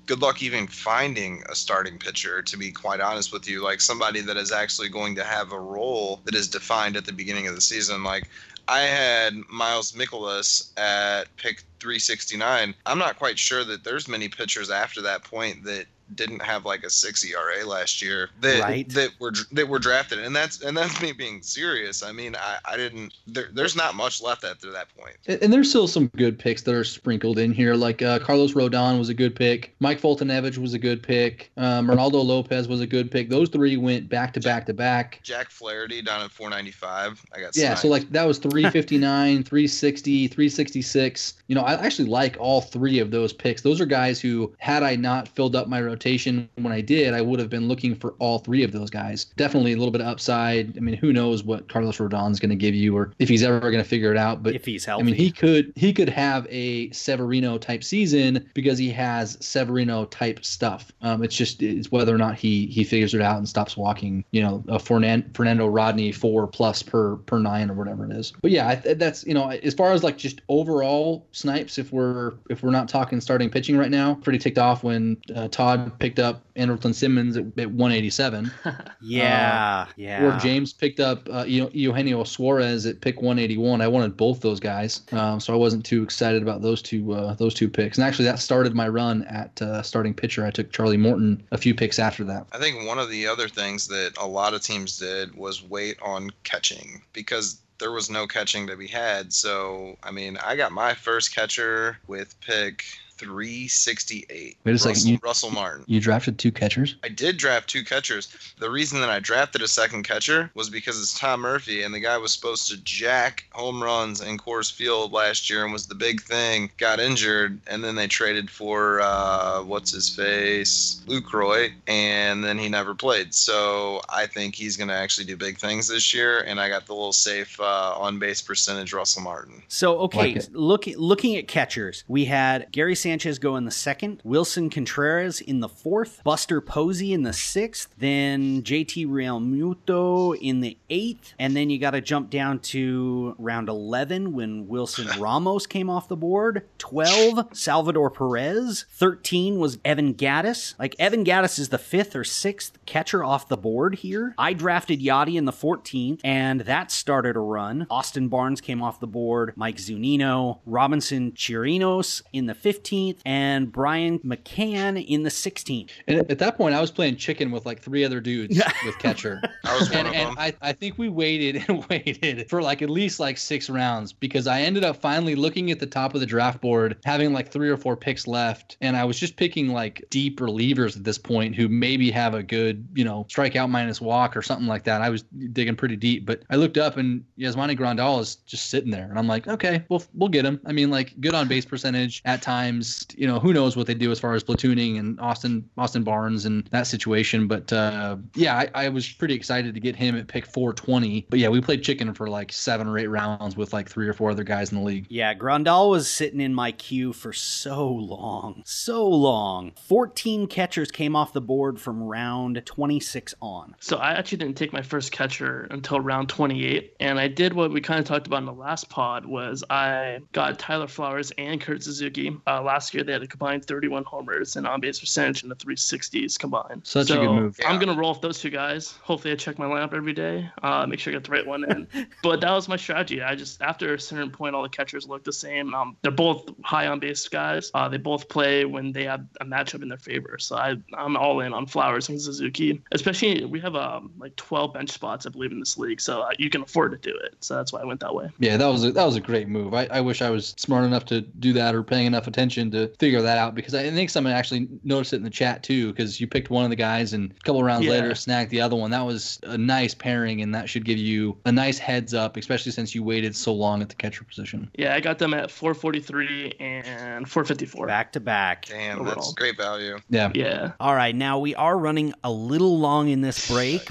[SPEAKER 4] good luck even finding a starting pitcher. To be quite honest with you, like somebody that is actually going to have a role that is defined at the beginning of the season. Like I had Miles Mikolas at pick 369. I'm not quite sure that there's many pitchers after that point that didn't have like a six ERA last year that
[SPEAKER 1] Right.
[SPEAKER 4] that were that were drafted, and that's and that's me being serious. I mean, I, I didn't. There, there's not much left after that point.
[SPEAKER 2] And, and there's still some good picks that are sprinkled in here. Like uh, Carlos Rodon was a good pick. Mike Foltynewicz was a good pick. Um, Reynaldo Lopez was a good pick. Those three went back to back to back.
[SPEAKER 4] Jack Flaherty down at 495. I got
[SPEAKER 2] Yeah,
[SPEAKER 4] sniped.
[SPEAKER 2] so like that was 359, 360, 366. You know, I actually like all three of those picks. Those are guys who, had I not filled up my rotation rotation when I did, I would have been looking for all three of those guys. Definitely a little bit of upside. I mean, who knows what Carlos Rodon's going to give you, or if he's ever going to figure it out. But
[SPEAKER 1] if he's healthy, I
[SPEAKER 2] mean, he could he could have a Severino type season because he has Severino type stuff. Um, it's just it's whether or not he he figures it out and stops walking. You know, a Fernan- Fernando Rodney four plus per per nine or whatever it is. But yeah, I, that's you know as far as like just overall snipes, if we're if we're not talking starting pitching right now, pretty ticked off when uh, Todd picked up Andrelton Simmons at, at 187.
[SPEAKER 1] yeah, yeah.
[SPEAKER 2] Or James picked up uh, Eu- Eugenio Suarez at pick 181. I wanted both those guys, um, so I wasn't too excited about those two uh, those two picks. And actually, that started my run at uh, starting pitcher. I took Charlie Morton a few picks after that.
[SPEAKER 4] I think one of the other things that a lot of teams did was wait on catching because there was no catching to be had. So, I mean, I got my first catcher with pick 368.
[SPEAKER 2] Wait a second,
[SPEAKER 4] Russell,
[SPEAKER 2] you-
[SPEAKER 4] Russell Martin.
[SPEAKER 2] You drafted two catchers.
[SPEAKER 4] I did draft two catchers. The reason that I drafted a second catcher was because it's Tom Murphy, and the guy was supposed to jack home runs in Coors Field last year and was the big thing. Got injured, and then they traded for uh, what's his face, Lucroy, and then he never played. So I think he's going to actually do big things this year, and I got the little safe uh, on base percentage Russell Martin.
[SPEAKER 1] So okay,
[SPEAKER 2] Like it.
[SPEAKER 1] looking looking at catchers, we had Gary Sanchez go in the second, Willson Contreras in the fourth, Buster Posey in the sixth, then JT Realmuto in the eighth, and then you got to jump down to round eleven when Wilson Ramos came off the board. Twelve, Salvador Perez. Thirteen was Evan Gattis. Like Evan Gattis is the fifth or sixth catcher off the board here. I drafted Yadi in the 14th, and that started a run. Austin Barnes came off the board, Mike Zunino, Robinson Chirinos in the 15th, and Brian McCann in the 16th.
[SPEAKER 2] And at that point, I was playing chicken with like three other dudes with catcher.
[SPEAKER 4] I was one
[SPEAKER 2] and,
[SPEAKER 4] of
[SPEAKER 2] and
[SPEAKER 4] them.
[SPEAKER 2] I, I think we waited and waited for like at least like six rounds because I ended up finally looking at the top of the draft board, having like three or four picks left, and I was just picking like deep relievers at this point who maybe have a good, you know, strikeout minus walk or something like that. I was digging pretty deep, but I looked up and Yasmani Grandal is just sitting there, and I'm like, okay, we'll we'll get him. I mean, like good on base percentage at times. You know, who knows what they do as far as platooning and Austin Austin Barnes and that situation, but uh, yeah, I, I was pretty excited to get him at pick 420. But yeah, we played chicken for like seven or eight rounds with like three or four other guys in the league.
[SPEAKER 1] Yeah, Grandal was sitting in my queue for so long. So long. 14 catchers came off the board from round 26 on.
[SPEAKER 5] So I actually didn't take my first catcher until round 28, and I did what we kind of talked about in the last pod was I got Tyler Flowers and Kurt Suzuki. Uh, last year they had a combined 31 homers and on-base percentage in the 360s combined.
[SPEAKER 2] Such a good move.
[SPEAKER 5] I'm
[SPEAKER 4] Yeah.
[SPEAKER 5] gonna roll with those two guys. Hopefully I check my lineup every day. Uh, make sure I get the right one in. but that was my strategy. I just after a certain point, all the catchers look the same. Um, they're both high on base guys. Uh, they both play when they have a matchup in their favor. So I I'm all in on Flowers and Suzuki. Especially we have um like 12 bench spots I believe in this league, so uh, you can afford to do it. So that's why I went that way.
[SPEAKER 2] Yeah, that was a, that was a great move. I, I wish I was smart enough to do that or paying enough attention to figure that out because I think someone actually noticed it in the chat too because you picked one of the guys and a couple rounds
[SPEAKER 5] Yeah.
[SPEAKER 2] later snagged the other one. That was a nice pairing and that should give you a nice heads up, especially since you waited so long at the catcher position.
[SPEAKER 5] Yeah, I got them at 443 and 454.
[SPEAKER 1] Back to back.
[SPEAKER 4] Damn, that's great value.
[SPEAKER 2] Yeah.
[SPEAKER 5] Yeah.
[SPEAKER 1] All right, now we are running a little long in this break.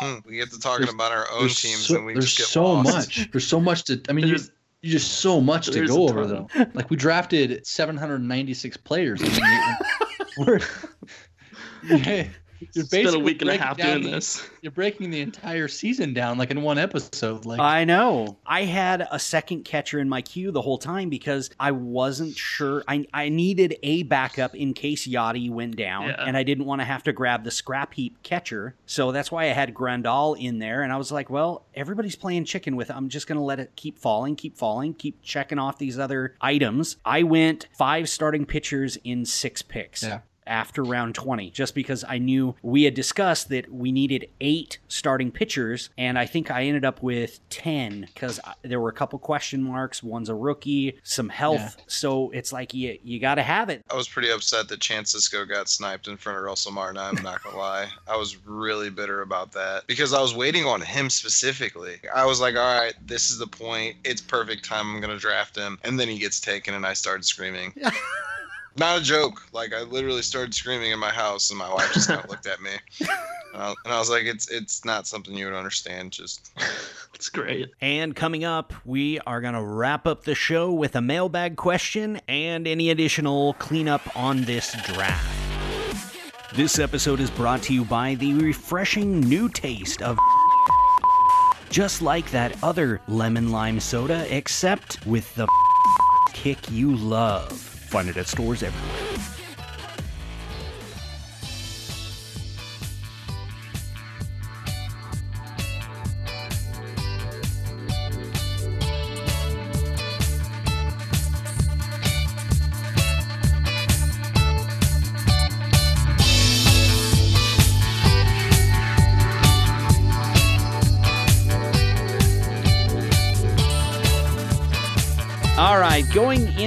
[SPEAKER 4] Hmm, we get to talking
[SPEAKER 2] There's-
[SPEAKER 4] about our own teams
[SPEAKER 2] so,
[SPEAKER 4] and we
[SPEAKER 2] there's
[SPEAKER 4] just get
[SPEAKER 2] so
[SPEAKER 4] lost.
[SPEAKER 2] much. There's so much to. I mean, you,
[SPEAKER 5] There's-
[SPEAKER 2] you just so much to
[SPEAKER 5] there's
[SPEAKER 2] go over though. Like we drafted 796 players. I mean, you- we're, yeah, you're
[SPEAKER 5] It's been a
[SPEAKER 2] basically
[SPEAKER 5] week and a
[SPEAKER 2] breaking
[SPEAKER 5] half doing
[SPEAKER 2] the-
[SPEAKER 5] this.
[SPEAKER 2] You're breaking the entire season down like in one episode. Like
[SPEAKER 1] I know. I had a second catcher in my queue the whole time because I wasn't sure. I, I needed a backup in case Yadi went down,
[SPEAKER 5] Yeah.
[SPEAKER 1] and I didn't want to have to grab the scrap heap catcher. So that's why I had Grandal in there. And I was like, well, everybody's playing chicken with it. I'm just going to let it keep falling, keep falling, keep checking off these other items. I went five starting pitchers in six picks
[SPEAKER 2] Yeah.
[SPEAKER 1] After round 20 just because I knew we had discussed that we needed eight starting pitchers and I think I ended up with 10 because there were a couple question marks one's a rookie some health so it's like you, you got to have it
[SPEAKER 4] I was pretty upset that Chance Sisco got sniped in front of Russell Martin. I'm not gonna lie. I was really bitter about that because I was waiting on him specifically. I was like, all right, this is the point. It's perfect time. I'm gonna draft him, and then he gets taken, and I started screaming. Not a joke. Like I literally started screaming in my house, and my wife just kind of looked at me, and I, and I was like, "It's it's not something you would understand." Just
[SPEAKER 5] It's great.
[SPEAKER 1] And coming up, we are going to wrap up the show with a mailbag question and any additional cleanup on this draft. This episode is brought to you by the refreshing new taste of just like that other lemon lime soda, except with the kick you love. Find it at stores everywhere.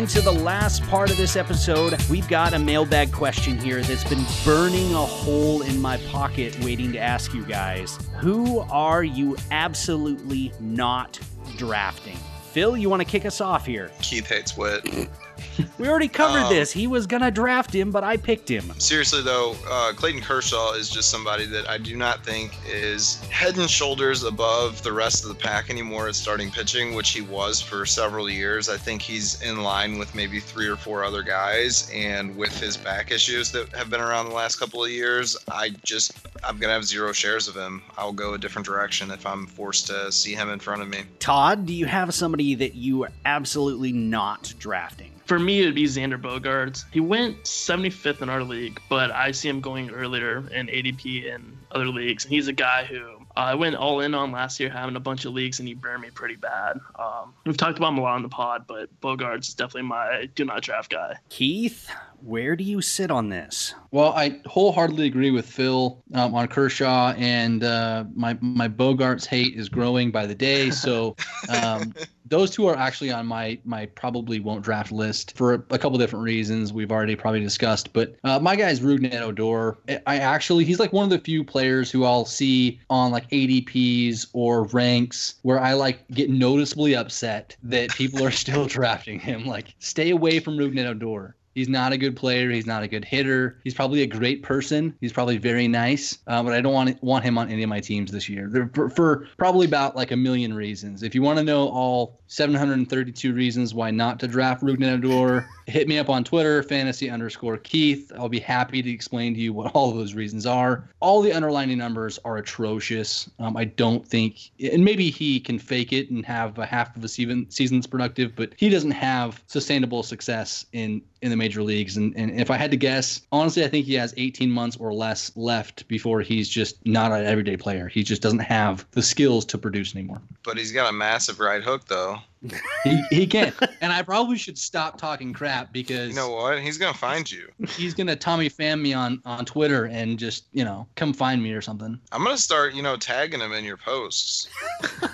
[SPEAKER 1] Into the last part of this episode, we've got a mailbag question here that's been burning a hole in my pocket waiting to ask you guys. Who are you absolutely not drafting? Phil, you want to kick us off here?
[SPEAKER 4] Keith hates Whit.
[SPEAKER 1] We already covered
[SPEAKER 4] Um,
[SPEAKER 1] this. He was going to draft him, but I picked him.
[SPEAKER 4] Seriously though, uh, Clayton Kershaw is just somebody that I do not think is head and shoulders above the rest of the pack anymore at starting pitching, which he was for several years. I think he's in line with maybe three or four other guys, and with his back issues that have been around the last couple of years, I just I'm gonna have zero shares of him. I'll go a different direction if I'm forced to see him in front of me.
[SPEAKER 1] Todd, do you have somebody that you are absolutely not drafting?
[SPEAKER 5] For me, it would be Xander Bogaerts. He went 75th in our league, but I see him going earlier in ADP and other leagues. And he's a guy who uh, I went all in on last year, having a bunch of leagues, and he burned me pretty bad. Um, we've talked about him a lot on the pod, but Bogaerts is definitely my do not draft guy.
[SPEAKER 1] Keith, where do you sit on this?
[SPEAKER 2] Well, I wholeheartedly agree with Phil um, on Kershaw, and uh, my my Bogaerts hate is growing by the day. So um, those two are actually on my my probably won't draft list for a couple different reasons we've already probably discussed. But uh, my guy is Rougned Odor. I actually he's like one of the few players who I'll see on like ADPs or ranks where I like get noticeably upset that people are still drafting him. Like, stay away from Rougned Odor. He's not a good player. He's not a good hitter. He's probably a great person. He's probably very nice, uh, but I don't want want him on any of my teams this year for, for probably about like a million reasons. If you want to know all 732 reasons why not to draft Rougned Odor, hit me up on Twitter, fantasy underscore Keith. I'll be happy to explain to you what all of those reasons are. All the underlining numbers are atrocious. Um, I don't think, and maybe he can fake it and have a half of a season season's productive, but he doesn't have sustainable success in in the major leagues. And, and if I had to guess, honestly, I think he has 18 months or less left before he's just not an everyday player. He just doesn't have the skills to produce anymore.
[SPEAKER 4] But he's got a massive right hook though.
[SPEAKER 2] He, he can. and I probably should stop talking crap because
[SPEAKER 4] You know what? He's gonna find you.
[SPEAKER 2] he's gonna Tommy fan me on on Twitter and just you know come find me or something.
[SPEAKER 4] I'm gonna start, you know, tagging him in your posts.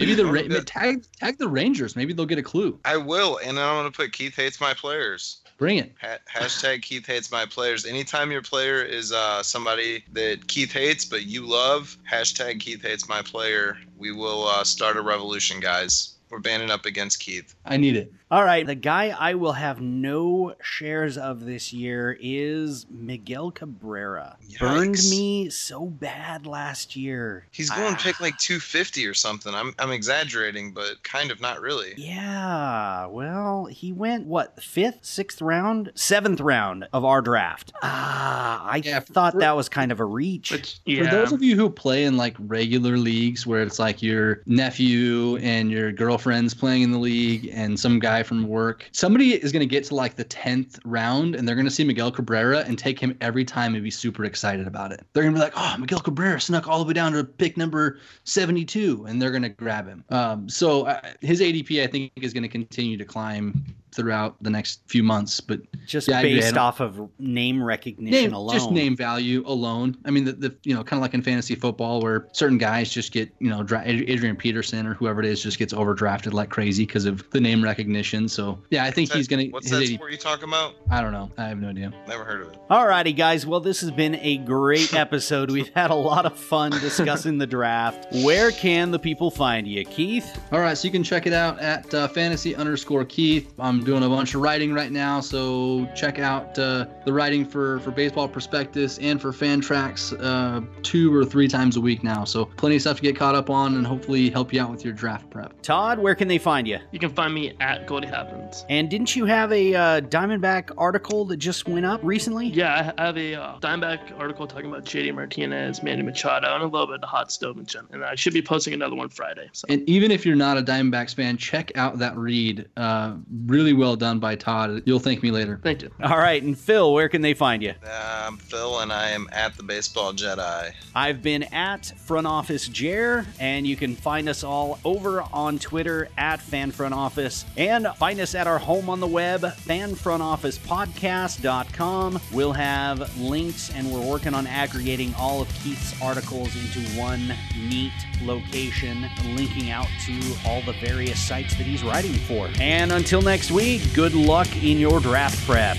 [SPEAKER 2] Maybe the Ra- tag tag the Rangers. Maybe they'll get a clue.
[SPEAKER 4] I will, and then I'm gonna put Keith hates my players.
[SPEAKER 2] Bring it.
[SPEAKER 4] Ha- hashtag Keith hates my players. Anytime your player is uh, somebody that Keith hates but you love, hashtag Keith hates my player. We will uh, start a revolution, guys. We're banding up against Keith.
[SPEAKER 2] I need it.
[SPEAKER 1] All right, the guy I will have no shares of this year is Miguel Cabrera. Burned me so bad last year.
[SPEAKER 4] He's going
[SPEAKER 1] Ah.
[SPEAKER 4] pick like 250 or something. I'm I'm exaggerating, but kind of not really.
[SPEAKER 1] Yeah, well, he went what fifth, sixth round, seventh round of our draft. Ah, I
[SPEAKER 2] Yeah, for-
[SPEAKER 1] thought
[SPEAKER 2] for-
[SPEAKER 1] that was kind of a reach.
[SPEAKER 5] Which,
[SPEAKER 2] For those of you who play in like regular leagues where it's like your nephew and your girlfriend's playing in the league and some guy from work, somebody is going to get to like the 10th round and they're going to see Miguel Cabrera and take him every time and be super excited about it. They're going to be like, oh, Miguel Cabrera snuck all the way down to pick number 72 and they're going to grab him. Um, so uh, his ADP, I think, is going to continue to climb throughout the next few months. But
[SPEAKER 1] just
[SPEAKER 2] yeah, I agree.
[SPEAKER 1] Based off of name recognition
[SPEAKER 2] name,
[SPEAKER 1] alone.
[SPEAKER 2] just name value alone. I mean, the, the you know, kind of like in fantasy football where certain guys just get, you know, dra- Adrian Peterson or whoever it is just gets overdrafted like crazy because of the name recognition. So yeah, I think
[SPEAKER 4] What's
[SPEAKER 2] he's gonna.
[SPEAKER 4] What's
[SPEAKER 2] his
[SPEAKER 4] that
[SPEAKER 2] 80
[SPEAKER 4] sport you talking about?
[SPEAKER 2] I don't know. I have no idea.
[SPEAKER 4] Never heard of it.
[SPEAKER 1] All righty, guys. Well, this has been a great episode. We've had a lot of fun discussing the draft. Where can the people find you, Keith?
[SPEAKER 2] All right, so you can check it out at uh, fantasy underscore Keith. I'm doing a bunch of writing right now, so check out uh, the writing for for Baseball Prospectus and for Fantrax uh, two or three times a week now. So plenty of stuff to get caught up on, and hopefully help you out with your draft prep.
[SPEAKER 1] Todd, where can they find you?
[SPEAKER 5] You can find me at Goldie Happens.
[SPEAKER 1] And didn't you have a uh, Diamondback article that just went up recently?
[SPEAKER 5] Yeah, I have a uh, Diamondback article talking about JD Martinez, Manny Machado, and a little bit of the hot stove and gem. And I should be posting another one Friday. So.
[SPEAKER 2] And even if you're not a Diamondbacks fan, check out that read. Uh, really well done by Todd. You'll thank me later.
[SPEAKER 5] Thank you.
[SPEAKER 1] All right, and Phil, where can they find you?
[SPEAKER 4] Uh, I'm Phil, and I am at the Baseball Jedi.
[SPEAKER 1] I've been at Front Office Jer, and you can find us all over on Twitter at Fan Front Office, and find us at our home on the web, fanfrontofficepodcast.com. We'll have links, and we're working on aggregating all of Keith's articles into one neat location, linking out to all the various sites that he's writing for. And until next week, good luck in your draft prep.